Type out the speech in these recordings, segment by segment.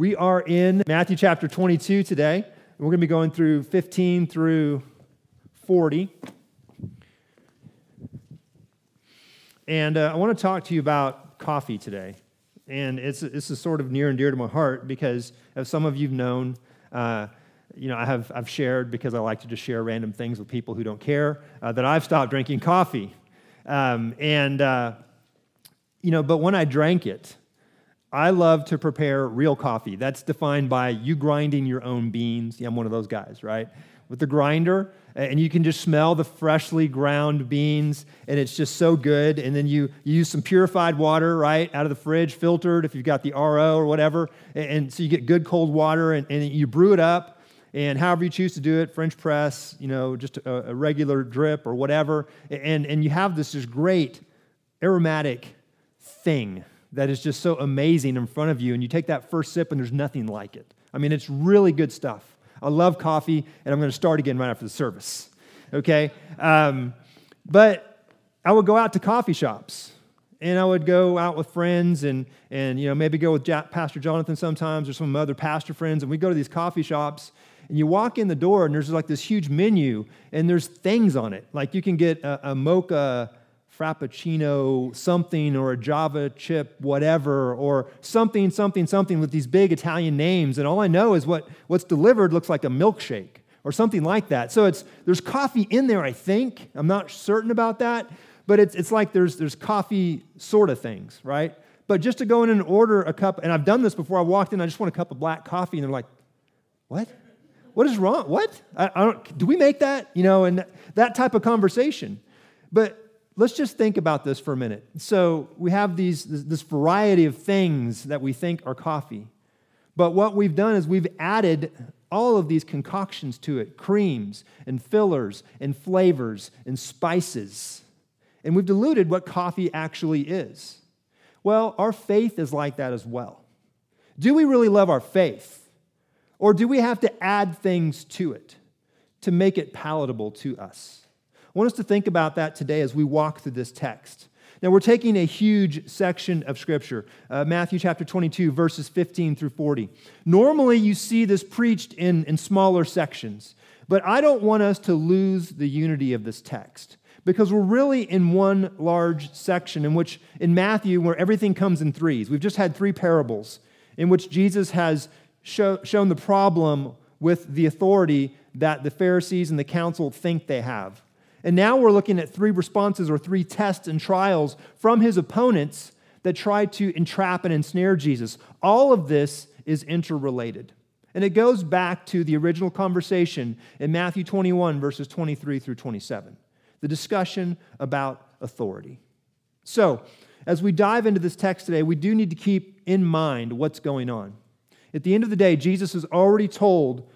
We are in Matthew chapter 22 today. We're going to be going through 15 through 40. And uh, I want to talk to you about coffee today. And it's, this is sort of near and dear to my heart because, as some of you've known, uh, you know, I have, I've shared because I like to just share random things with people who don't care uh, that I've stopped drinking coffee. Um, and, uh, you know, but when I drank it, I love to prepare real coffee. That's defined by you grinding your own beans. Yeah, I'm one of those guys, right? With the grinder, and you can just smell the freshly ground beans, and it's just so good. And then you, you use some purified water, right, out of the fridge, filtered if you've got the RO or whatever. And, so you get good cold water, and, and you brew it up and however you choose to do it french press you know just a, a, regular drip or whatever and, and you have this just great aromatic thing that is just so amazing in front of you and you take that first sip and there's nothing like it. I mean it's really good stuff. I love coffee and i'm going to start again right after the service okay? Um, but i would go out to coffee shops and i would go out with friends and, and you know maybe go with pastor jonathan sometimes or some other pastor friends and we go to these coffee shops and you walk in the door, and there's like this huge menu, and there's things on it. Like you can get a, a mocha frappuccino something or a java chip whatever or something something something with these big italian names and all i know is what, what's delivered looks like a milkshake or something like that so it's there's coffee in there i think i'm not certain about that but it's, it's like there's, there's coffee sort of things right but just to go in and order a cup and i've done this before i walked in i just want a cup of black coffee and they're like what what is wrong? What? I, I don't, do we make that? You know, and that type of conversation. But let's just think about this for a minute. So we have these, this, variety of things that we think are coffee. But what we've done is we've added all of these concoctions to it creams and fillers and flavors and spices. And we've diluted what coffee actually is. Well, our faith is like that as well. Do we really love our faith? Or do we have to add things to it to make it palatable to us? Want us to think about that today as we walk through this text. Now, we're taking a huge section of Scripture, uh, Matthew chapter 22, verses 15 through 40. Normally, you see this preached in, in smaller sections, but I don't want us to lose the unity of this text because we're really in one large section in which, in Matthew, where everything comes in threes. We've just had three parables in which Jesus has show, shown the problem with the authority that the Pharisees and the council think they have. And now we're looking at three responses or three tests and trials from his opponents that try to entrap and ensnare Jesus. All of this is interrelated. And it goes back to the original conversation in Matthew 21, verses 23 through 27, the discussion about authority. So, as we dive into this text today, we do need to keep in mind what's going on. At the end of the day, Jesus has already told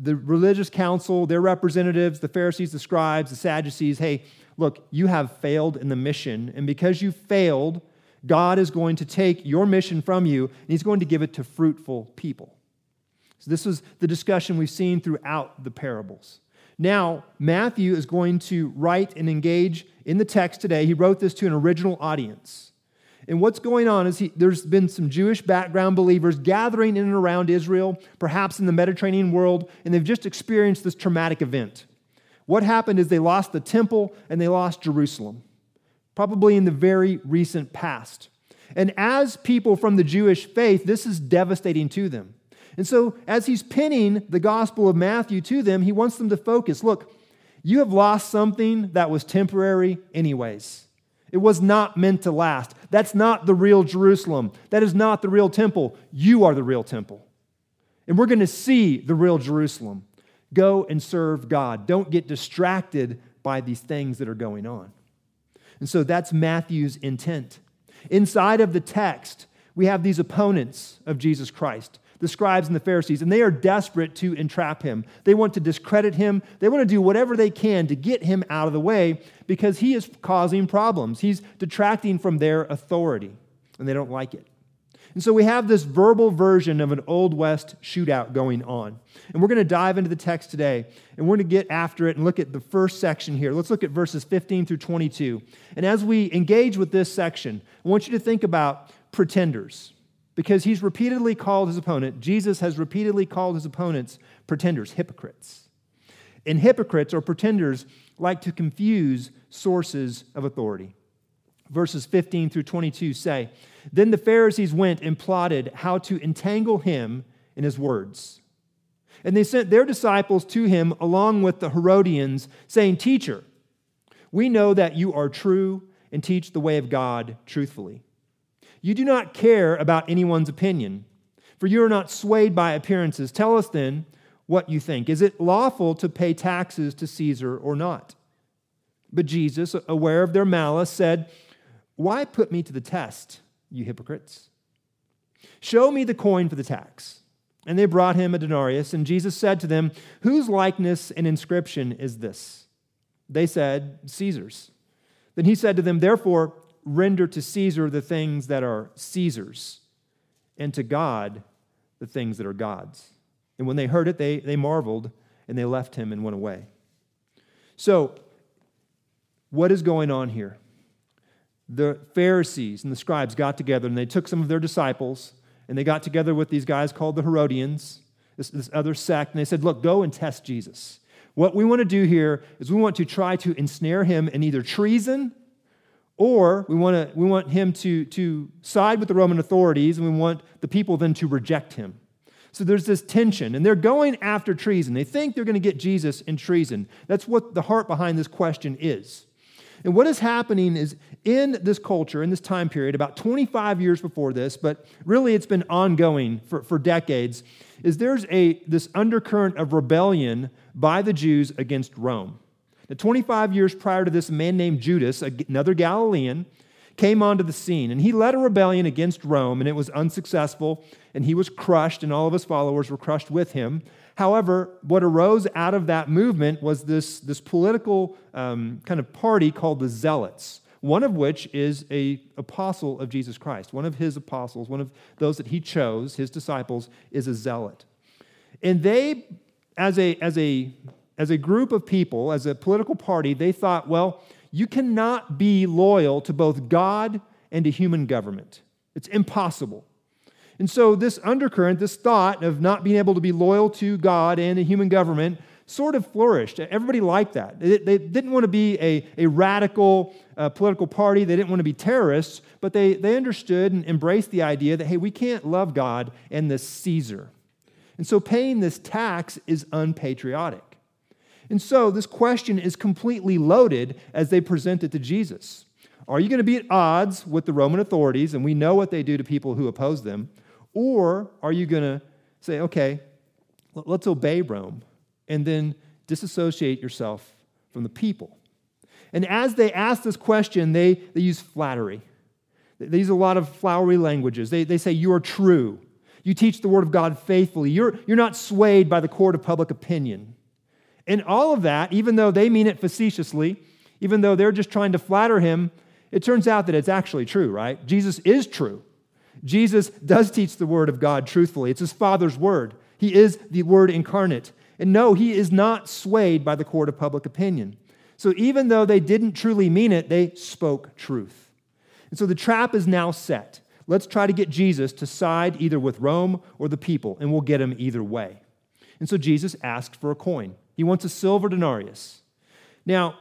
the religious council, their representatives, the Pharisees, the scribes, the Sadducees, hey, look, you have failed in the mission. And because you failed, God is going to take your mission from you and he's going to give it to fruitful people. So, this is the discussion we've seen throughout the parables. Now, Matthew is going to write and engage in the text today. He wrote this to an original audience. And what's going on is he, there's been some Jewish background believers gathering in and around Israel, perhaps in the Mediterranean world, and they've just experienced this traumatic event. What happened is they lost the temple and they lost Jerusalem, probably in the very recent past. And as people from the Jewish faith, this is devastating to them. And so, as he's pinning the Gospel of Matthew to them, he wants them to focus look, you have lost something that was temporary, anyways. It was not meant to last. That's not the real Jerusalem. That is not the real temple. You are the real temple. And we're going to see the real Jerusalem. Go and serve God. Don't get distracted by these things that are going on. And so that's Matthew's intent. Inside of the text, we have these opponents of Jesus Christ the scribes and the Pharisees, and they are desperate to entrap him. They want to discredit him. They want to do whatever they can to get him out of the way because he is causing problems. He's detracting from their authority, and they don't like it. And so we have this verbal version of an Old West shootout going on. And we're going to dive into the text today, and we're going to get after it and look at the first section here. Let's look at verses 15 through 22. And as we engage with this section, I want you to think about pretenders. Because he's repeatedly called his opponent, Jesus has repeatedly called his opponents pretenders, hypocrites. And hypocrites or pretenders like to confuse sources of authority. Verses 15 through 22 say, Then the Pharisees went and plotted how to entangle him in his words. And they sent their disciples to him along with the Herodians, saying, Teacher, we know that you are true and teach the way of God truthfully. You do not care about anyone's opinion, for you are not swayed by appearances. Tell us then what you think. Is it lawful to pay taxes to Caesar or not? But Jesus, aware of their malice, said, Why put me to the test, you hypocrites? Show me the coin for the tax. And they brought him a denarius, and Jesus said to them, Whose likeness and inscription is this? They said, Caesar's. Then he said to them, Therefore, render to Caesar the things that are Caesar's, and to God the things that are God's. And when they heard it, they, they marveled, and they left him and went away. So, what is going on here? The Pharisees and the scribes got together, and they took some of their disciples, and they got together with these guys called the Herodians, this, this other sect, and they said, Look, go and test Jesus. What we want to do here is we want to try to ensnare him in either treason or we want, to, we want him to, to side with the Roman authorities, and we want the people then to reject him. So there's this tension, and they're going after treason. They think they're going to get Jesus in treason. That's what the heart behind this question is. And what is happening is in this culture, in this time period, about 25 years before this, but really it's been ongoing for, for decades, is there's a, this undercurrent of rebellion by the Jews against Rome. Now, 25 years prior to this, a man named Judas, another Galilean, came onto the scene, and he led a rebellion against Rome, and it was unsuccessful, and he was crushed, and all of his followers were crushed with him. However, what arose out of that movement was this, this political um, kind of party called the Zealots, one of which is a apostle of Jesus Christ. One of his apostles, one of those that he chose, his disciples, is a zealot. And they, as a, as a as a group of people, as a political party, they thought, well, you cannot be loyal to both God and to human government. It's impossible. And so, this undercurrent, this thought of not being able to be loyal to God and a human government, sort of flourished. Everybody liked that. They, they didn't want to be a, a radical uh, political party, they didn't want to be terrorists, but they, they understood and embraced the idea that, hey, we can't love God and this Caesar. And so, paying this tax is unpatriotic. And so this question is completely loaded as they present it to Jesus. Are you going to be at odds with the Roman authorities, and we know what they do to people who oppose them? Or are you going to say, okay, let's obey Rome and then disassociate yourself from the people? And as they ask this question, they, they use flattery. They use a lot of flowery languages. They, they say, You are true. You teach the word of God faithfully. You're, you're not swayed by the court of public opinion. And all of that, even though they mean it facetiously, even though they're just trying to flatter him, it turns out that it's actually true, right? Jesus is true. Jesus does teach the word of God truthfully. It's his Father's word. He is the word incarnate. And no, he is not swayed by the court of public opinion. So even though they didn't truly mean it, they spoke truth. And so the trap is now set. Let's try to get Jesus to side either with Rome or the people, and we'll get him either way. And so Jesus asked for a coin. He wants a silver denarius. Now,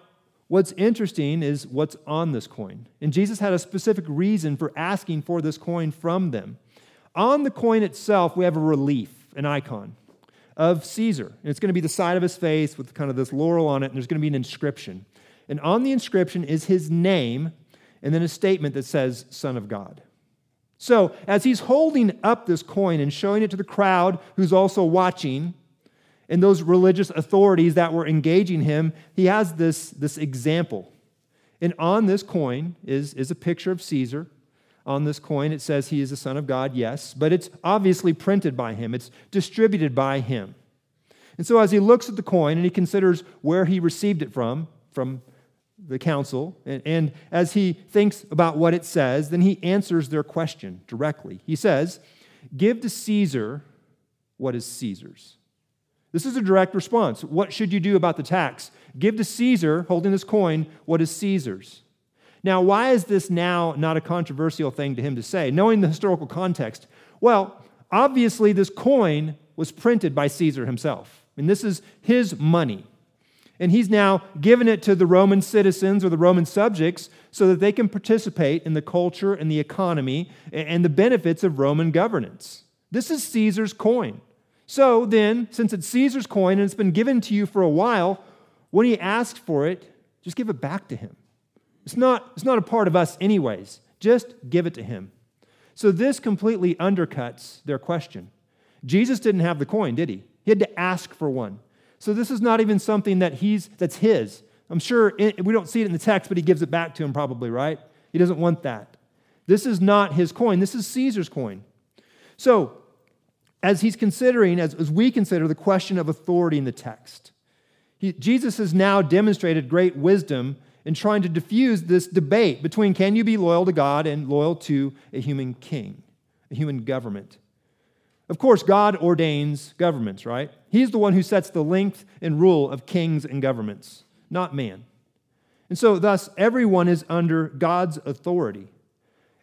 what's interesting is what's on this coin. And Jesus had a specific reason for asking for this coin from them. On the coin itself, we have a relief, an icon of Caesar. And it's going to be the side of his face with kind of this laurel on it, and there's going to be an inscription. And on the inscription is his name, and then a statement that says, Son of God. So, as he's holding up this coin and showing it to the crowd who's also watching, and those religious authorities that were engaging him, he has this, this example. And on this coin is, is a picture of Caesar. On this coin, it says he is the Son of God, yes, but it's obviously printed by him, it's distributed by him. And so, as he looks at the coin and he considers where he received it from, from the council, and, and as he thinks about what it says, then he answers their question directly. He says, Give to Caesar what is Caesar's this is a direct response. What should you do about the tax? Give to Caesar, holding this coin, what is Caesar's. Now, why is this now not a controversial thing to him to say? Knowing the historical context, Well, obviously, this coin was printed by Caesar himself. And this is his money. And he's now given it to the Roman citizens or the Roman subjects so that they can participate in the culture and the economy and the benefits of Roman governance. This is Caesar's coin. So then, since it's Caesar's coin and it's been given to you for a while, when he asks for it, just give it back to him. It's not, it's not a part of us, anyways. Just give it to him. So this completely undercuts their question. Jesus didn't have the coin, did he? He had to ask for one. So this is not even something that he's that's his. I'm sure it, we don't see it in the text, but he gives it back to him probably, right? He doesn't want that. This is not his coin. This is Caesar's coin. So, as he's considering, as, as we consider the question of authority in the text, he, Jesus has now demonstrated great wisdom in trying to diffuse this debate between can you be loyal to God and loyal to a human king, a human government. Of course, God ordains governments, right? He's the one who sets the length and rule of kings and governments, not man. And so, thus, everyone is under God's authority.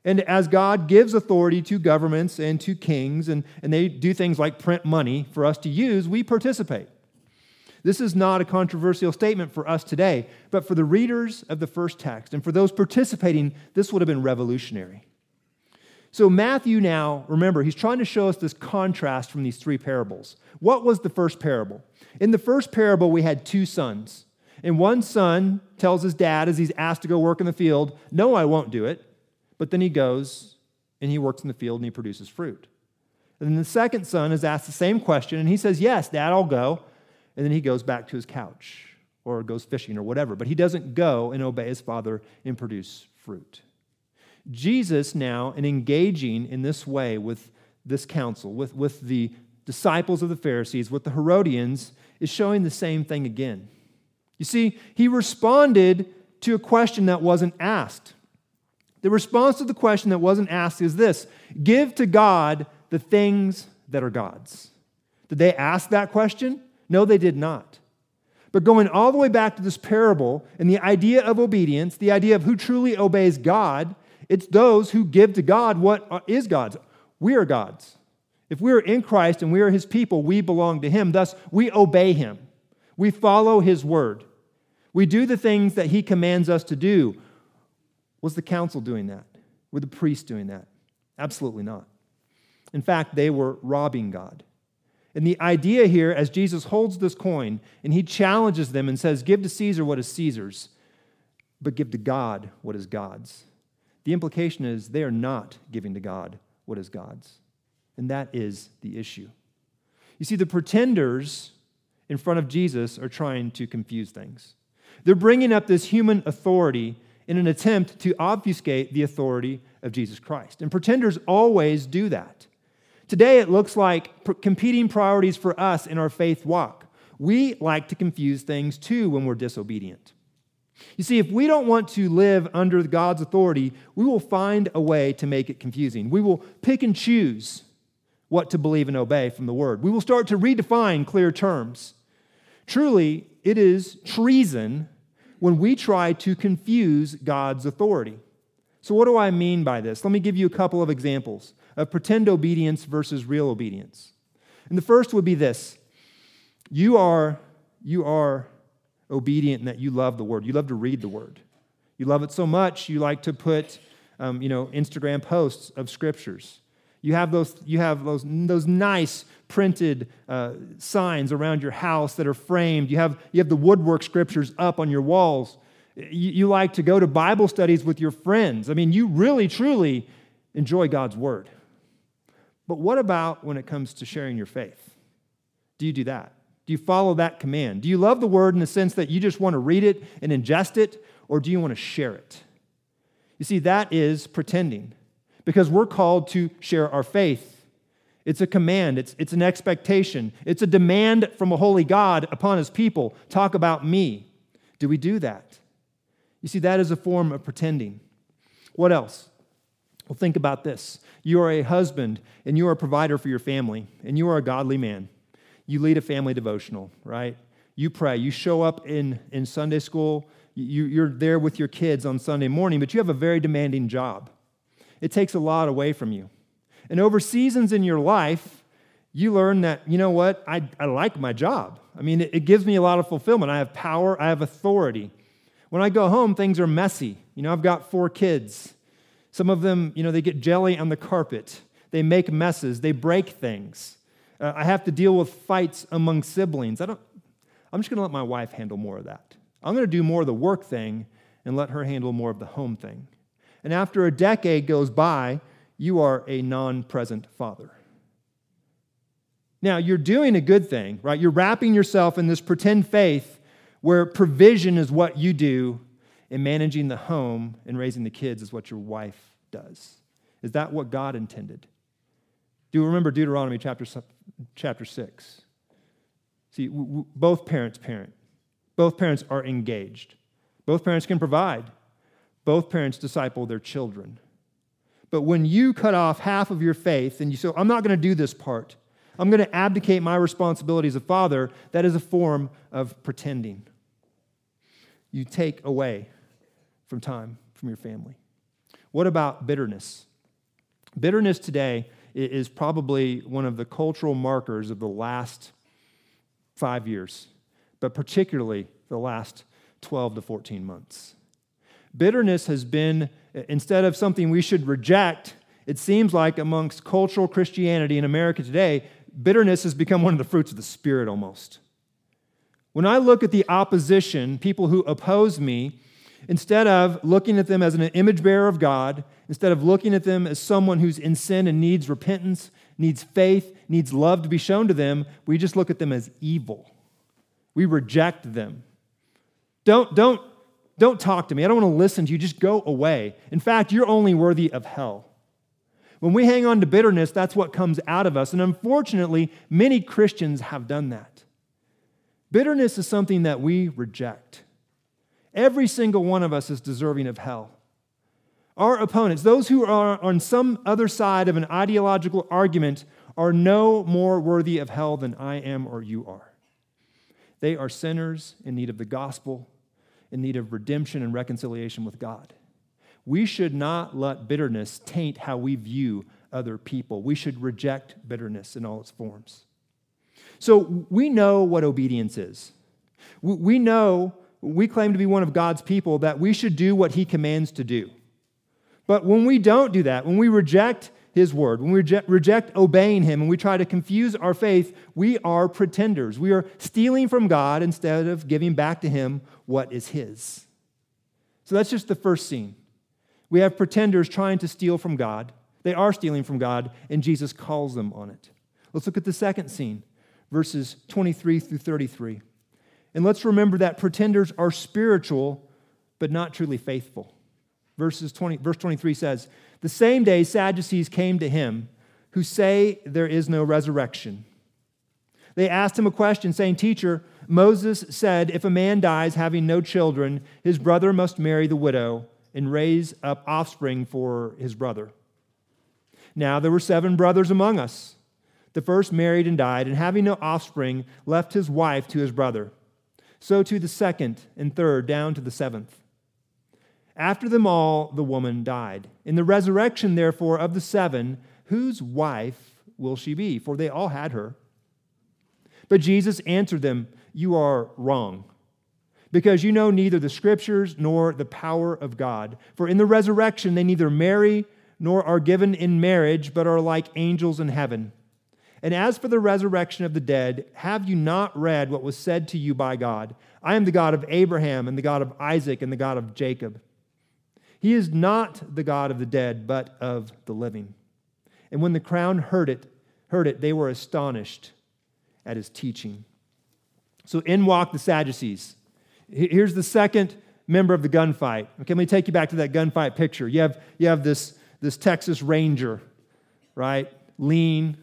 And as God gives authority to governments and to kings, and, and they do things like print money for us to use, we participate. This is not a controversial statement for us today, but for the readers of the first text and for those participating, this would have been revolutionary. So, Matthew now, remember, he's trying to show us this contrast from these three parables. What was the first parable? In the first parable, we had two sons. And one son tells his dad as he's asked to go work in the field, No, I won't do it. But then he goes and he works in the field and he produces fruit. And then the second son is asked the same question and he says, Yes, dad, I'll go. And then he goes back to his couch or goes fishing or whatever. But he doesn't go and obey his father and produce fruit. Jesus, now, in engaging in this way with this council, with, with the disciples of the Pharisees, with the Herodians, is showing the same thing again. You see, he responded to a question that wasn't asked. The response to the question that wasn't asked is this Give to God the things that are God's. Did they ask that question? No, they did not. But going all the way back to this parable and the idea of obedience, the idea of who truly obeys God, it's those who give to God what is God's. We are God's. If we are in Christ and we are his people, we belong to him. Thus, we obey him. We follow his word. We do the things that he commands us to do. Was the council doing that? Were the priests doing that? Absolutely not. In fact, they were robbing God. And the idea here, as Jesus holds this coin and he challenges them and says, Give to Caesar what is Caesar's, but give to God what is God's. The implication is they are not giving to God what is God's. And that is the issue. You see, the pretenders in front of Jesus are trying to confuse things. They're bringing up this human authority in an attempt to obfuscate the authority of Jesus Christ. And pretenders always do that. Today, it looks like competing priorities for us in our faith walk. We like to confuse things too when we're disobedient. You see, if we don't want to live under God's authority, we will find a way to make it confusing. We will pick and choose what to believe and obey from the Word. We will start to redefine clear terms. Truly, it is treason when we try to confuse God's authority. So, what do I mean by this? Let me give you a couple of examples of pretend obedience versus real obedience. And the first would be this you are, you are obedient in that you love the word. You love to read the word. You love it so much, you like to put um, you know, Instagram posts of scriptures. You have those, you have those, those nice printed uh, signs around your house that are framed. You have, you have the woodwork scriptures up on your walls. You, you like to go to Bible studies with your friends. I mean, you really, truly enjoy God's word. But what about when it comes to sharing your faith? Do you do that? Do you follow that command? Do you love the word in the sense that you just want to read it and ingest it, or do you want to share it? You see, that is pretending because we're called to share our faith. It's a command, it's, it's an expectation, it's a demand from a holy God upon his people. Talk about me. Do we do that? You see, that is a form of pretending. What else? Well, think about this. You are a husband and you are a provider for your family, and you are a godly man you lead a family devotional, right? You pray. You show up in, in Sunday school. You, you're there with your kids on Sunday morning, but you have a very demanding job. It takes a lot away from you. And over seasons in your life, you learn that, you know what, I, I like my job. I mean, it, it gives me a lot of fulfillment. I have power, I have authority. When I go home, things are messy. You know, I've got four kids. Some of them, you know, they get jelly on the carpet, they make messes, they break things. Uh, I have to deal with fights among siblings. I don't, I'm just going to let my wife handle more of that. I'm going to do more of the work thing and let her handle more of the home thing. And after a decade goes by, you are a non present father. Now, you're doing a good thing, right? You're wrapping yourself in this pretend faith where provision is what you do and managing the home and raising the kids is what your wife does. Is that what God intended? Do you remember Deuteronomy chapter, chapter 6? See, w- w- both parents parent. Both parents are engaged. Both parents can provide. Both parents disciple their children. But when you cut off half of your faith and you say, I'm not going to do this part, I'm going to abdicate my responsibility as a father, that is a form of pretending. You take away from time from your family. What about bitterness? Bitterness today is probably one of the cultural markers of the last five years, but particularly the last 12 to 14 months. Bitterness has been, instead of something we should reject, it seems like amongst cultural Christianity in America today, bitterness has become one of the fruits of the Spirit almost. When I look at the opposition, people who oppose me, instead of looking at them as an image bearer of God, instead of looking at them as someone who's in sin and needs repentance, needs faith, needs love to be shown to them, we just look at them as evil. We reject them. Don't, don't, don't talk to me. I don't want to listen to you. Just go away. In fact, you're only worthy of hell. When we hang on to bitterness, that's what comes out of us. And unfortunately, many Christians have done that. Bitterness is something that we reject. Every single one of us is deserving of hell. Our opponents, those who are on some other side of an ideological argument, are no more worthy of hell than I am or you are. They are sinners in need of the gospel, in need of redemption and reconciliation with God. We should not let bitterness taint how we view other people. We should reject bitterness in all its forms. So we know what obedience is. We know, we claim to be one of God's people, that we should do what He commands to do. But when we don't do that, when we reject his word, when we reject, obeying him and we try to confuse our faith, we are pretenders. We are stealing from God instead of giving back to him what is his. So that's just the first scene. We have pretenders trying to steal from God. They are stealing from God, and Jesus calls them on it. Let's look at the second scene, verses 23 through 33. And let's remember that pretenders are spiritual, but not truly faithful. Verses 20, verse 23 says, The same day Sadducees came to him who say there is no resurrection. They asked him a question, saying, Teacher, Moses said, If a man dies having no children, his brother must marry the widow and raise up offspring for his brother. Now there were seven brothers among us. The first married and died, and having no offspring, left his wife to his brother. So to the second and third, down to the seventh. After them all, the woman died. In the resurrection, therefore, of the seven, whose wife will she be? For they all had her. But Jesus answered them, You are wrong, because you know neither the scriptures nor the power of God. For in the resurrection, they neither marry nor are given in marriage, but are like angels in heaven. And as for the resurrection of the dead, have you not read what was said to you by God? I am the God of Abraham, and the God of Isaac, and the God of Jacob. He is not the God of the dead, but of the living. And when the crowd heard it, heard it, they were astonished at his teaching. So in walked the Sadducees. Here's the second member of the gunfight. Okay, let me take you back to that gunfight picture. You have, you have this, this Texas Ranger, right? Lean,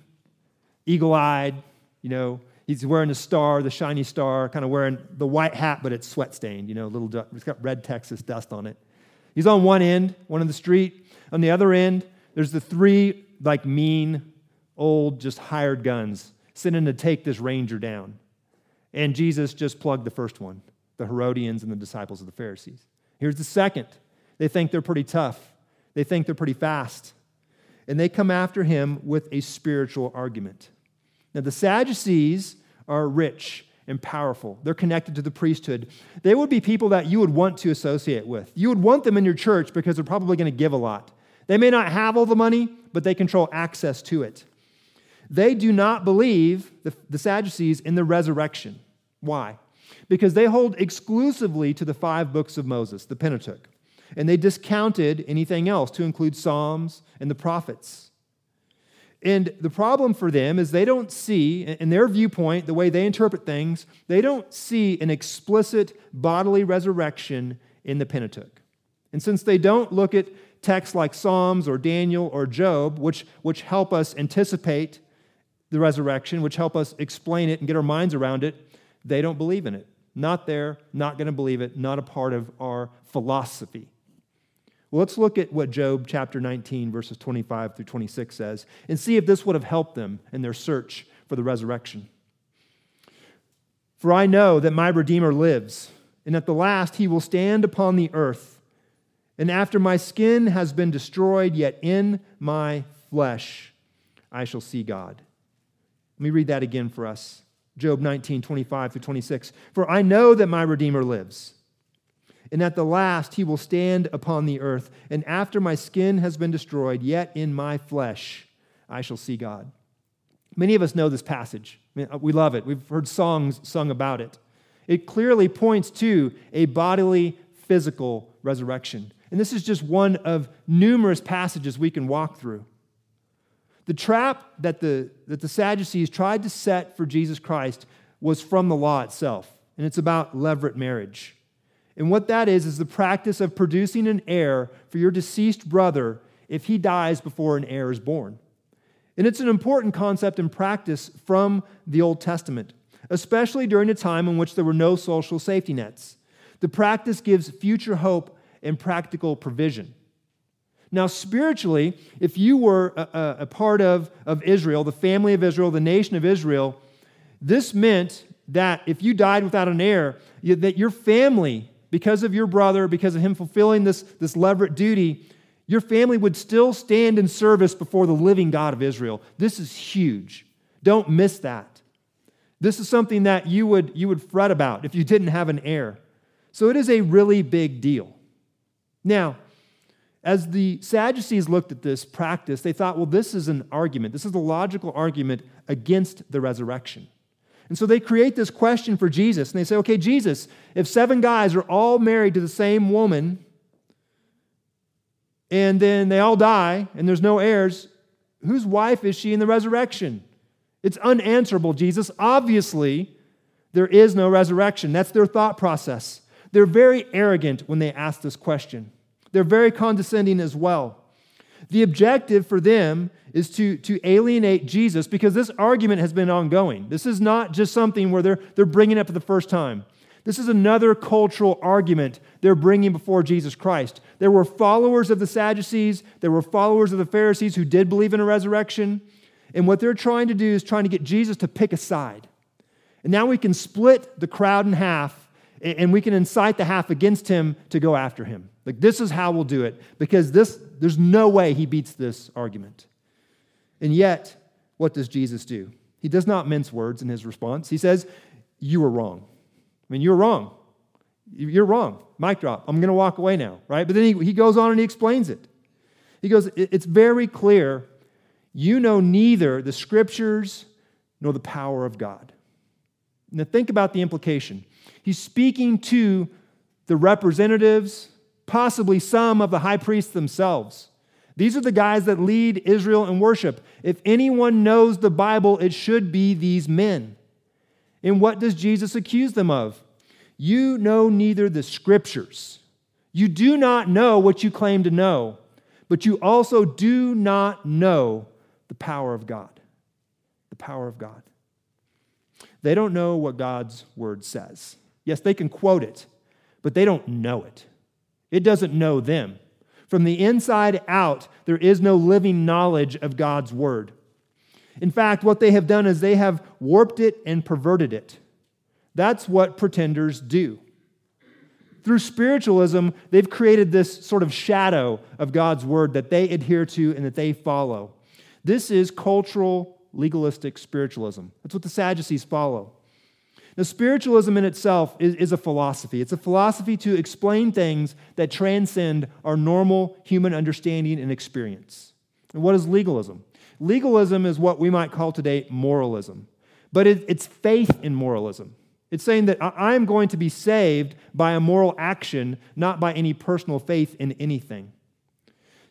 eagle eyed, you know, he's wearing a star, the shiny star, kind of wearing the white hat, but it's sweat stained, you know, little, it's got red Texas dust on it. He's on one end, one of the street. On the other end, there's the three, like, mean, old, just hired guns sitting to take this ranger down. And Jesus just plugged the first one the Herodians and the disciples of the Pharisees. Here's the second. They think they're pretty tough, they think they're pretty fast. and they come after him with a spiritual argument. Now, the Sadducees are rich and powerful. They're connected to the priesthood. They would be people that you would want to associate with. You would want them in your church because they're probably going to give a lot. They may not have all the money, but they control access to it. They do not believe, the, the Sadducees, in the resurrection. Why? Because they hold exclusively to the five books of Moses, the Pentateuch, and they discounted anything else to include Psalms and the prophets. And the problem for them is they don't see, in their viewpoint, the way they interpret things, they don't see an explicit bodily resurrection in the Pentateuch. And since they don't look at texts like Psalms or Daniel or Job, which, which help us anticipate the resurrection, which help us explain it and get our minds around it, they don't believe in it. Not there, not going to believe it, not a part of our philosophy. Let's look at what Job chapter 19, verses 25 through 26 says, and see if this would have helped them in their search for the resurrection. For I know that my Redeemer lives, and at the last he will stand upon the earth. And after my skin has been destroyed, yet in my flesh I shall see God. Let me read that again for us. Job 19, 25 through 26. For I know that my Redeemer lives, and at the last he will stand upon the earth. And after my skin has been destroyed, yet in my flesh I shall see God. Many of us know this passage. Uh, we love it. We've heard songs sung about it. It clearly points to a bodily, physical resurrection. And this is just one of numerous passages we can walk through. The trap that the, that the Sadducees tried to set for Jesus Christ was from the law itself, and it's about levirate marriage. And what that is, is the practice of producing an heir for your deceased brother if he dies before an heir is born. And it's an important concept and practice from the Old Testament, especially during a time in which there were no social safety nets. The practice gives future hope and practical provision. Now, spiritually, if you were a, a, part of, of Israel, the family of Israel, the nation of Israel, this meant that if you died without an heir, you, that your family, because of your brother, because of him fulfilling this, this levirate duty, your family would still stand in service before the living God of Israel. This is huge. Don't miss that. This is something that you would, you would fret about if you didn't have an heir. So it is a really big deal. Now, as the Sadducees looked at this practice, they thought, well, this is an argument. This is a logical argument against the resurrection. And so they create this question for Jesus. And they say, okay, Jesus, if seven guys are all married to the same woman, and then they all die, and there's no heirs, whose wife is she in the resurrection? It's unanswerable, Jesus. Obviously, there is no resurrection. That's their thought process. They're very arrogant when they ask this question. They're very condescending as well. The objective for them is to, to alienate Jesus because this argument has been ongoing. This is not just something where they're, they're bringing it up for the first time. This is another cultural argument they're bringing before Jesus Christ. There were followers of the Sadducees, there were followers of the Pharisees who did believe in a resurrection. And what they're trying to do is trying to get Jesus to pick a side. And now we can split the crowd in half and we can incite the half against him to go after him. Like, this is how we'll do it because this, there's no way he beats this argument. And yet, what does Jesus do? He does not mince words in his response. He says, You were wrong. I mean, you're wrong. You're wrong. Mic drop. I'm going to walk away now, right? But then he, he goes on and he explains it. He goes, It's very clear you know neither the scriptures nor the power of God. Now, think about the implication. He's speaking to the representatives, possibly some of the high priests themselves. These are the guys that lead Israel in worship. If anyone knows the Bible, it should be these men. And what does Jesus accuse them of? You know neither the scriptures. You do not know what you claim to know, but you also do not know the power of God. The power of God. They don't know what God's word says. Yes, they can quote it, but they don't know it. It doesn't know them. From the inside out, there is no living knowledge of God's word. In fact, what they have done is they have warped it and perverted it. That's what pretenders do. through spiritualism, they've created this sort of shadow of God's word that they adhere to and that they follow. This is cultural legalistic spiritualism. That's what the Sadducees follow. Now, spiritualism in itself is, is, a philosophy. It's a philosophy to explain things that transcend our normal human understanding and experience. And what is legalism? Legalism is what we might call today moralism, but it, it's faith in moralism. It's saying that I am going to be saved by a moral action, not by any personal faith in anything.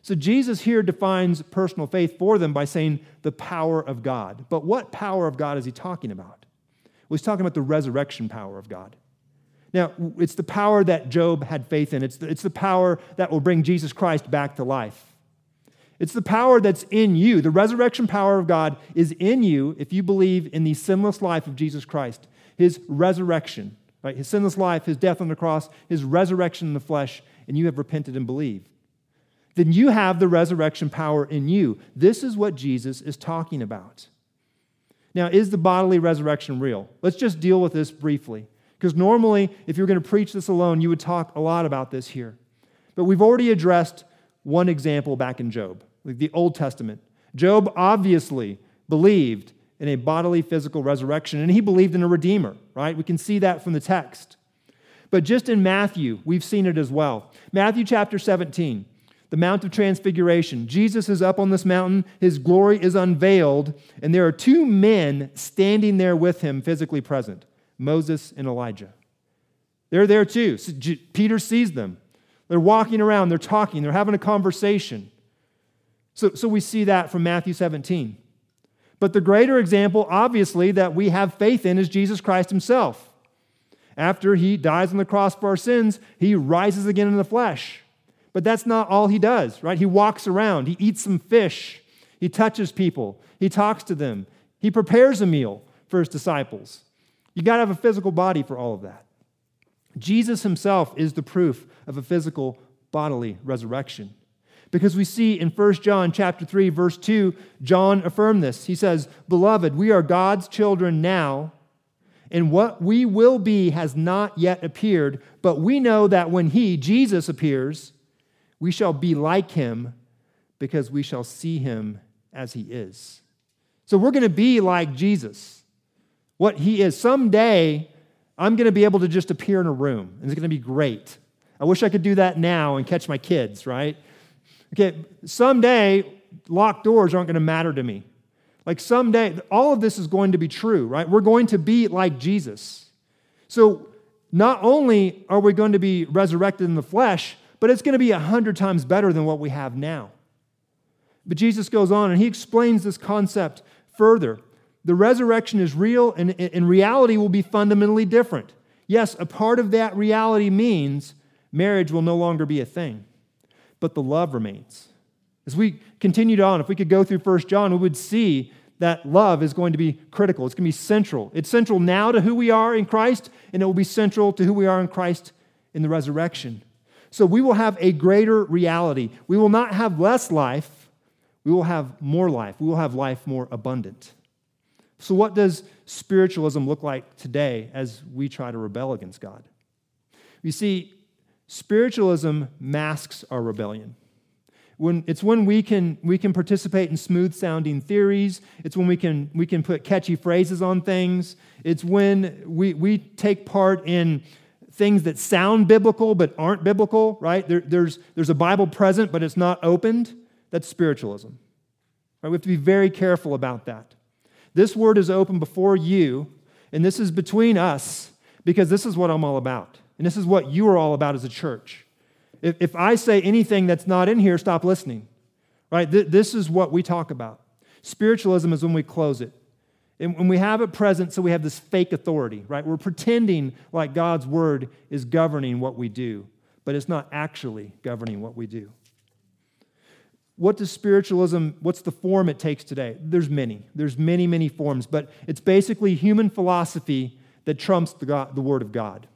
So Jesus here defines personal faith for them by saying the power of God. But what power of God is he talking about? Well, he's talking about the resurrection power of God. Now, it's the power that Job had faith in, it's the, it's the power that will bring Jesus Christ back to life. It's the power that's in you. The resurrection power of God is in you if you believe in the sinless life of Jesus Christ, his resurrection, right? His sinless life, his death on the cross, his resurrection in the flesh, and you have repented and believed. Then you have the resurrection power in you. This is what Jesus is talking about. Now, is the bodily resurrection real? Let's just deal with this briefly. Because normally, if you're going to preach this alone, you would talk a lot about this here. But we've already addressed one example back in Job like the Old Testament. Job obviously believed in a bodily physical resurrection, and he believed in a redeemer, right? We can see that from the text. But just in Matthew, we've seen it as well. Matthew chapter 17, the Mount of Transfiguration. Jesus is up on this mountain, his glory is unveiled, and there are two men standing there with him, physically present Moses and Elijah. They're there too. Peter sees them. They're walking around, they're talking, they're having a conversation. So, so we see that from Matthew 17. But the greater example, obviously, that we have faith in is Jesus Christ himself. After he dies on the cross for our sins, he rises again in the flesh. But that's not all he does, right? He walks around, he eats some fish, he touches people, he talks to them, he prepares a meal for his disciples. You got to have a physical body for all of that. Jesus himself is the proof of a physical bodily resurrection. Because we see in 1 John chapter 3 verse 2, John affirmed this. He says, "Beloved, we are God's children now, and what we will be has not yet appeared, but we know that when he, Jesus appears, we shall be like him because we shall see him as he is." So we're going to be like Jesus. What he is someday I'm going to be able to just appear in a room. And it's going to be great. I wish I could do that now and catch my kids, right? Okay, someday locked doors aren't going to matter to me. Like someday, all of this is going to be true, right? We're going to be like Jesus. So not only are we going to be resurrected in the flesh, but it's going to be a hundred times better than what we have now. But Jesus goes on and he explains this concept further. The resurrection is real and in reality will be fundamentally different. Yes, a part of that reality means marriage will no longer be a thing but the love remains. As we continued on, if we could go through First John, we would see that love is going to be critical. It's going to be central. It's central now to who we are in Christ, and it will be central to who we are in Christ in the resurrection. So we will have a greater reality. We will not have less life, we will have more life. We will have life more abundant. So, what does spiritualism look like today as we try to rebel against God? You see, Spiritualism masks our rebellion. When, it's when we can, we can participate in smooth sounding theories. It's when we can, we can put catchy phrases on things. It's when we, we take part in things that sound biblical but aren't biblical, right? There, there's, there's a Bible present, but it's not opened. That's spiritualism. Right? We have to be very careful about that. This word is open before you, and this is between us because this is what I'm all about. And this is what you are all about as a church. If, if I say anything that's not in here, stop listening. Right? Th- this is what we talk about. Spiritualism is when we close it. And when we have it present, so we have this fake authority, right? We're pretending like God's word is governing what we do, but it's not actually governing what we do. What does spiritualism, what's the form it takes today? There's many. There's many, many forms, but it's basically human philosophy that trumps the, God, the word of God.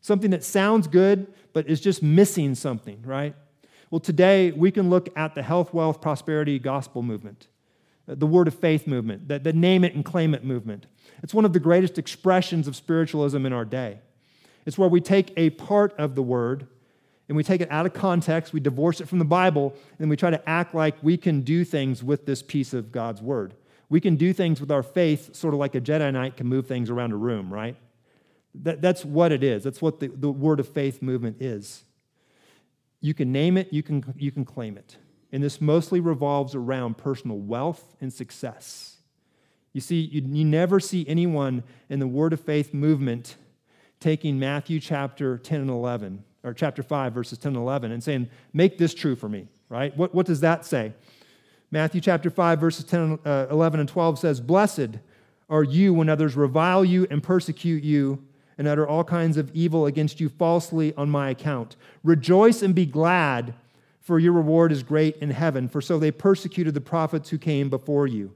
Something that sounds good, but is just missing something, right? Well, today we can look at the health, wealth, prosperity gospel movement, the word of faith movement, the, the name it and claim it movement. It's one of the greatest expressions of spiritualism in our day. It's where we take a part of the word and we take it out of context, we divorce it from the Bible, and we try to act like we can do things with this piece of God's word. We can do things with our faith, sort of like a Jedi Knight can move things around a room, right? That, that's what it is. That's what the, the word of faith movement is. You can name it, you can, you can claim it. And this mostly revolves around personal wealth and success. You see, you, you never see anyone in the word of faith movement taking Matthew chapter 10 and 11, or chapter 5, verses 10 and 11, and saying, Make this true for me, right? What, what does that say? Matthew chapter 5, verses 10, uh, 11 and 12 says, Blessed are you when others revile you and persecute you and utter all kinds of evil against you falsely on my account. Rejoice and be glad, for your reward is great in heaven, for so they persecuted the prophets who came before you.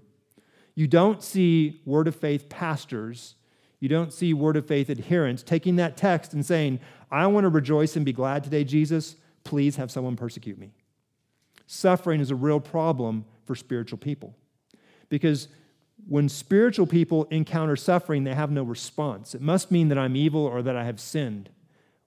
You don't see word of faith pastors, you don't see word of faith adherents taking that text and saying, I want to rejoice and be glad today, Jesus. Please have someone persecute me. Suffering is a real problem for spiritual people because when spiritual people encounter suffering, they have no response. It must mean that I'm evil or that I have sinned.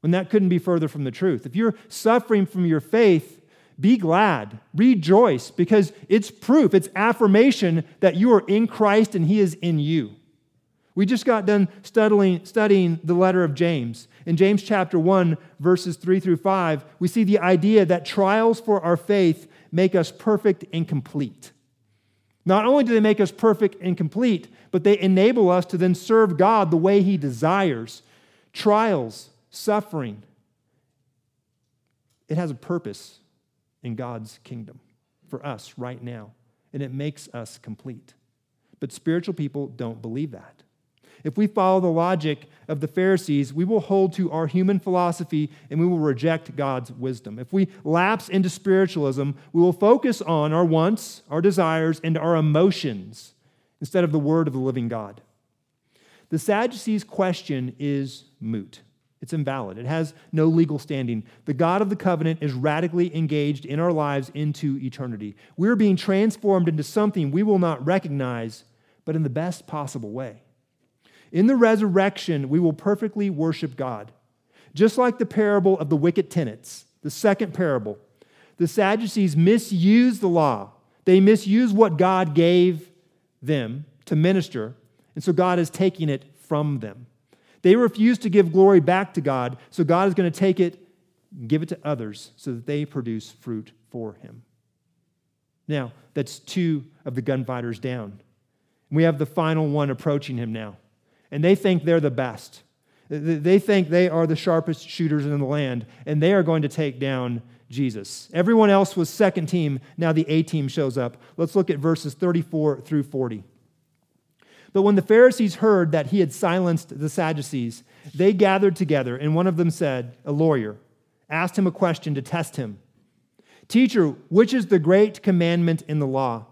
When that couldn't be further from the truth. If you're suffering from your faith, be glad, rejoice, because it's proof, it's affirmation that you are in Christ and He is in you. We just got done studying, studying the letter of James. In James chapter 1, verses 3 through 5, we see the idea that trials for our faith make us perfect and complete. Not only do they make us perfect and complete, but they enable us to then serve God the way He desires. Trials, suffering, it has a purpose in God's kingdom for us right now, and it makes us complete. But spiritual people don't believe that. If we follow the logic of the Pharisees, we will hold to our human philosophy and we will reject God's wisdom. If we lapse into spiritualism, we will focus on our wants, our desires, and our emotions instead of the word of the living God. The Sadducees' question is moot. It's invalid. It has no legal standing. The God of the covenant is radically engaged in our lives into eternity. We're being transformed into something we will not recognize, but in the best possible way. In the resurrection, we will perfectly worship God. Just like the parable of the wicked tenants, the second parable, the Sadducees misuse the law. They misuse what God gave them to minister, and so God is taking it from them. They refuse to give glory back to God, so God is going to take it and give it to others so that they produce fruit for Him. Now, that's two of the gunfighters down. We have the final one approaching him now and they think they're the best. They think they are the sharpest shooters in the land, and they are going to take down Jesus. Everyone else was second team. Now the A team shows up. Let's look at verses 34 through 40. But when the Pharisees heard that he had silenced the Sadducees, they gathered together, and one of them said, a lawyer, asked him a question to test him Teacher, which is the great commandment in the law?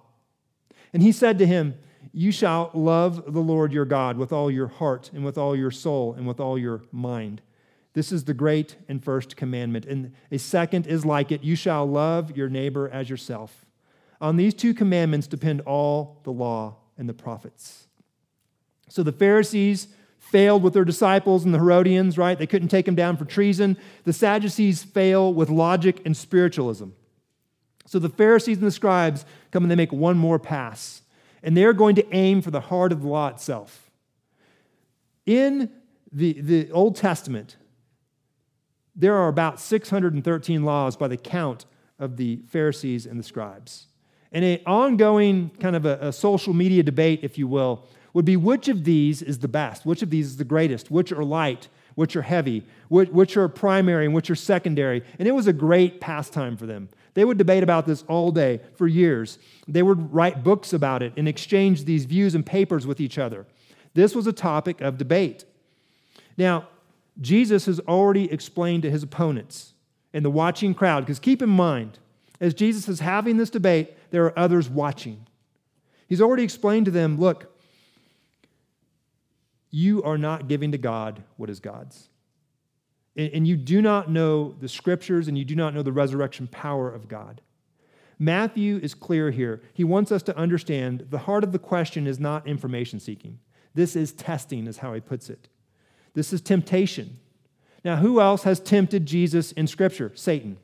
And he said to him, you shall love the Lord your God with all your heart and with all your soul and with all your mind. This is the great and first commandment. And a second is like it you shall love your neighbor as yourself. On these two commandments depend all the law and the prophets. So the Pharisees failed with their disciples and the Herodians, right? They couldn't take him down for treason. The Sadducees fail with logic and spiritualism. So the Pharisees and the scribes come and they make one more pass and they're going to aim for the heart of the law itself. In the, the Old Testament, there are about 613 laws by the count of the Pharisees and the scribes. And an ongoing kind of a, a, social media debate, if you will, would be which of these is the best, which of these is the greatest, which are light, which are heavy, which, which are primary, and which are secondary. And it was a great pastime for them. They would debate about this all day for years. They would write books about it and exchange these views and papers with each other. This was a topic of debate. Now, Jesus has already explained to his opponents and the watching crowd, because keep in mind, as Jesus is having this debate, there are others watching. He's already explained to them look, you are not giving to God what is God's and you do not know the scriptures and you do not know the resurrection power of God. Matthew is clear here. He wants us to understand the heart of the question is not information seeking. This is testing, is how he puts it. This is temptation. Now, who else has tempted Jesus in Scripture? Satan.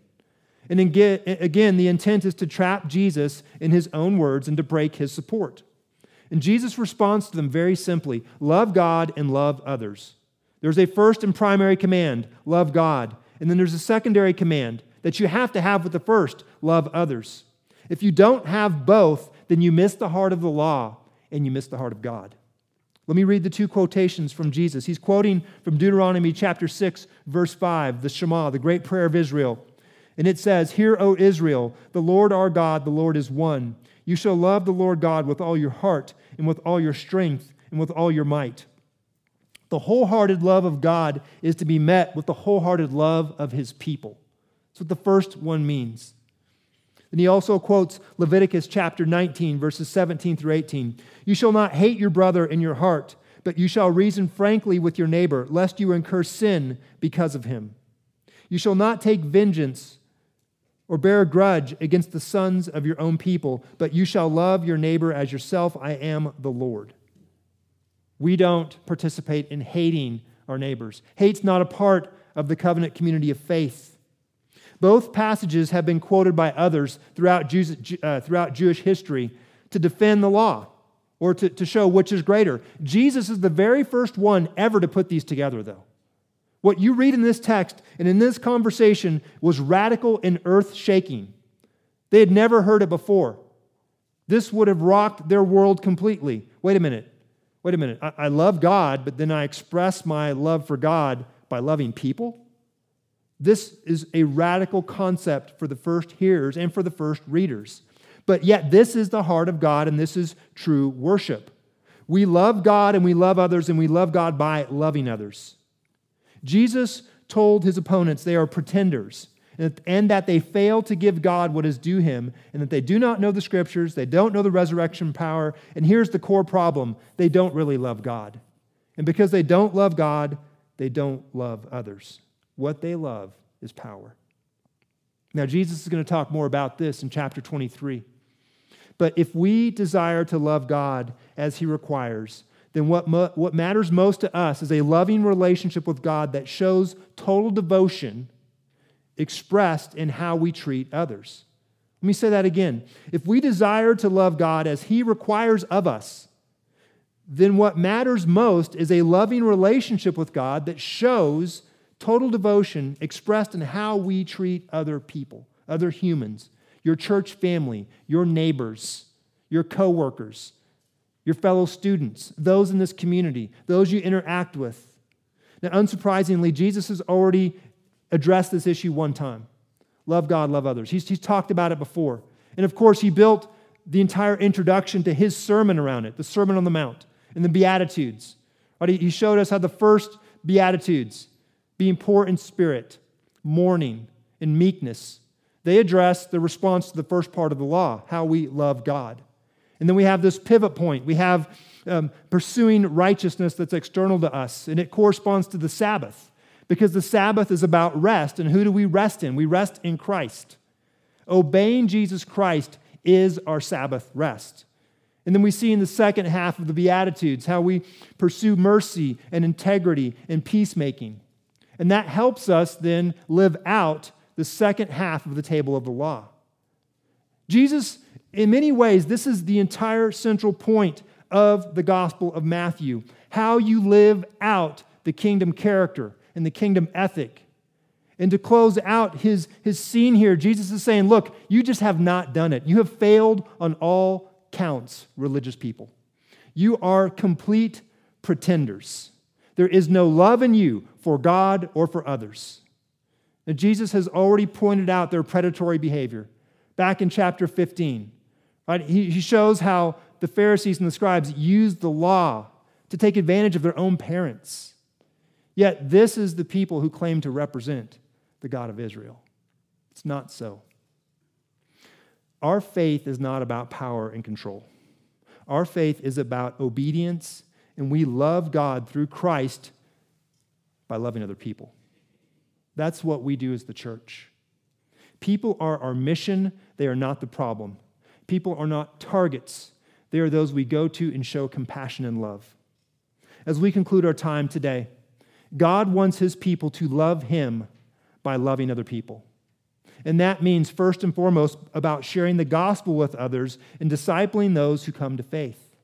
And again, the intent is to trap Jesus in his own words and to break his support. And Jesus responds to them very simply love God and love others. There's a first and primary command love God. And then there's a secondary command that you have to have with the first love others. If you don't have both, then you miss the heart of the law and you miss the heart of God. Let me read the two quotations from Jesus. He's quoting from Deuteronomy chapter 6, verse 5, the Shema, the great prayer of Israel. And it says, Hear, O Israel, the Lord our God, the Lord is one. You shall love the Lord God with all your heart, and with all your strength, and with all your might. The wholehearted love of God is to be met with the wholehearted love of his people. That's what the first one means. And he also quotes Leviticus chapter 19, verses 17 through 18. You shall not hate your brother in your heart, but you shall reason frankly with your neighbor, lest you incur sin because of him. You shall not take vengeance or bear a grudge against the sons of your own people, but you shall love your neighbor as yourself. I am the Lord. We don't participate in hating our neighbors. Hate's not a part of the covenant community of faith. Both passages have been quoted by others throughout, Jews, uh, throughout Jewish history to defend the law or to, to show which is greater. Jesus is the very first one ever to put these together, though. What you read in this text and in this conversation was radical and earth shaking. They had never heard it before. This would have rocked their world completely. Wait a minute. Wait a minute. I, I love God, but then I express my love for God by loving people? This is a radical concept for the first hearers and for the first readers. But yet, this is the heart of God, and this is true worship. We love God and we love others, and we love God by loving others. Jesus told his opponents they are pretenders and that they fail to give God what is due him, and that they do not know the scriptures, they don't know the resurrection power, and here's the core problem they don't really love God. And because they don't love God, they don't love others. What they love is power. Now, Jesus is going to talk more about this in chapter 23. But if we desire to love God as he requires, then what, mo- what matters most to us is a loving relationship with God that shows total devotion expressed in how we treat others. Let me say that again. If we desire to love God as He requires of us, then what matters most is a loving relationship with God that shows total devotion expressed in how we treat other people, other humans, your church family, your neighbors, your coworkers, your fellow students, those in this community, those you interact with. Now, unsurprisingly, Jesus has already addressed this issue one time love God, love others. He's, he's talked about it before. And of course, he built the entire introduction to his sermon around it the Sermon on the Mount and the Beatitudes. Right? He showed us how the first Beatitudes, being poor in spirit, mourning, and meekness, they address the response to the first part of the law, how we love God. And then we have this pivot point. We have um, pursuing righteousness that's external to us, and it corresponds to the Sabbath because the Sabbath is about rest. And who do we rest in? We rest in Christ. Obeying Jesus Christ is our Sabbath rest. And then we see in the second half of the Beatitudes how we pursue mercy and integrity and peacemaking. And that helps us then live out the second half of the table of the law. Jesus in many ways, this is the entire central point of the Gospel of Matthew how you live out the kingdom character and the kingdom ethic. And to close out his, his scene here, Jesus is saying, Look, you just have not done it. You have failed on all counts, religious people. You are complete pretenders. There is no love in you for God or for others. And Jesus has already pointed out their predatory behavior back in chapter 15. Right? He, he shows how the Pharisees and the scribes used the law to take advantage of their own parents. Yet, this is the people who claim to represent the God of Israel. It's not so. Our faith is not about power and control. Our faith is about obedience, and we love God through Christ by loving other people. That's what we do as the church. People are our mission, they are not the problem. People are not targets, they are those we go to and show compassion and love. As we conclude our time today, God wants his people to love him by loving other people. And that means, first and foremost, about sharing the gospel with others and discipling those who come to faith.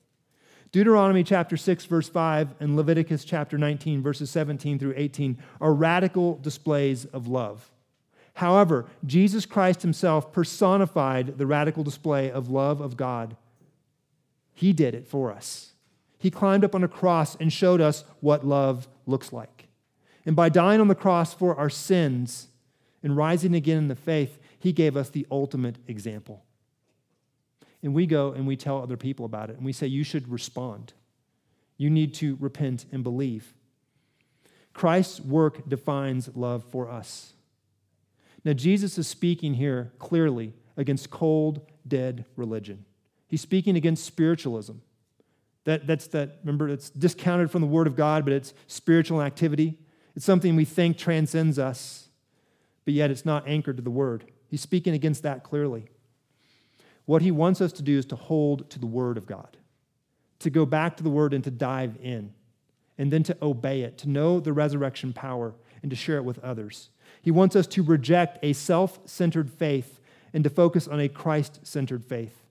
Deuteronomy chapter 6, verse 5, and Leviticus chapter 19, verses 17 through 18 are radical displays of love. However, Jesus Christ himself personified the radical display of love of God. He did it for us. He climbed up on a cross and showed us what love looks like. And by dying on the cross for our sins and rising again in the faith, he gave us the ultimate example. And we go and we tell other people about it, and we say, You should respond. You need to repent and believe. Christ's work defines love for us. Now, Jesus is speaking here clearly against cold, dead religion. He's speaking against spiritualism. That, that's that, remember, it's discounted from the Word of God, but it's spiritual activity. It's something we think transcends us, but yet it's not anchored to the Word. He's speaking against that clearly. What he wants us to do is to hold to the Word of God, to go back to the Word and to dive in, and then to obey it, to know the resurrection power, and to share it with others. He wants us to reject a self centered faith and to focus on a Christ centered faith.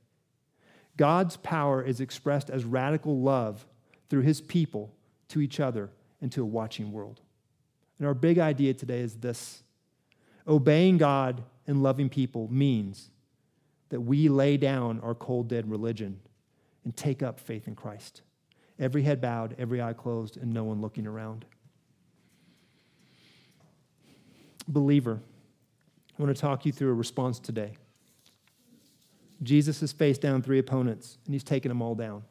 God's power is expressed as radical love through his people to each other and to a watching world. And our big idea today is this obeying God and loving people means that we lay down our cold, dead religion and take up faith in Christ. Every head bowed, every eye closed, and no one looking around. Believer, I want to talk you through a response today. Jesus has faced down three opponents, and he's taken them all down.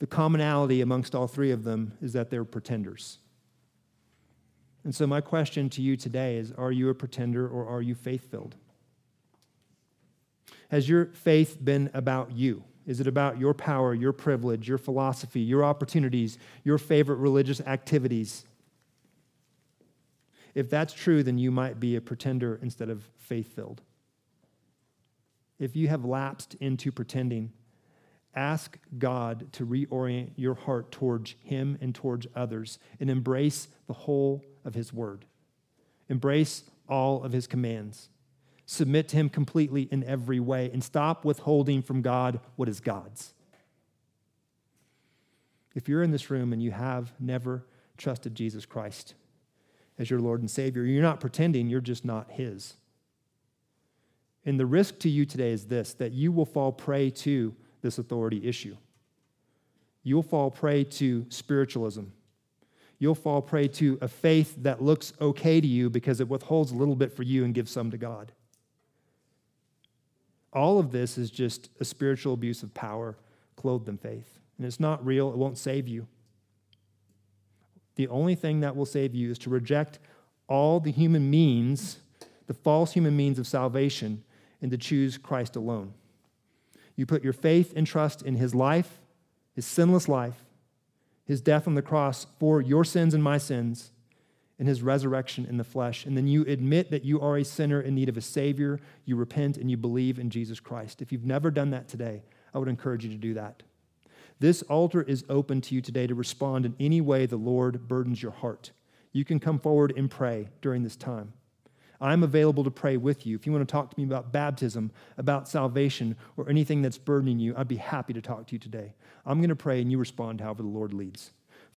The commonality amongst all three of them is that they're pretenders. And so, my question to you today is Are you a pretender or are you faith filled? Has your faith been about you? Is it about your power, your privilege, your philosophy, your opportunities, your favorite religious activities? If that's true, then you might be a pretender instead of faith filled if you have lapsed into pretending, ask God to reorient your heart towards Him and towards others and embrace the whole of His Word. Embrace all of His commands. Submit to Him completely in every way and stop withholding from God what is God's. If you're in this room and you have never trusted Jesus Christ as your Lord and Savior, you're not pretending, you're just not His. And the risk to you today is this that you will fall prey to this authority issue. You'll fall prey to spiritualism. You'll fall prey to a faith that looks okay to you because it withholds a little bit for you and gives some to God. All of this is just a spiritual abuse of power clothed in faith. And it's not real, it won't save you. The only thing that will save you is to reject all the human means, the false human means of salvation, and to choose Christ alone. You put your faith and trust in his life, his sinless life, his death on the cross for your sins and my sins, and his resurrection in the flesh. And then you admit that you are a sinner in need of a Savior. You repent and you believe in Jesus Christ. If you've never done that today, I would encourage you to do that. This altar is open to you today to respond in any way the Lord burdens your heart. You can come forward and pray during this time. I'm available to pray with you. If you want to talk to me about baptism, about salvation, or anything that's burdening you, I'd be happy to talk to you today. I'm going to pray and you respond however the Lord leads.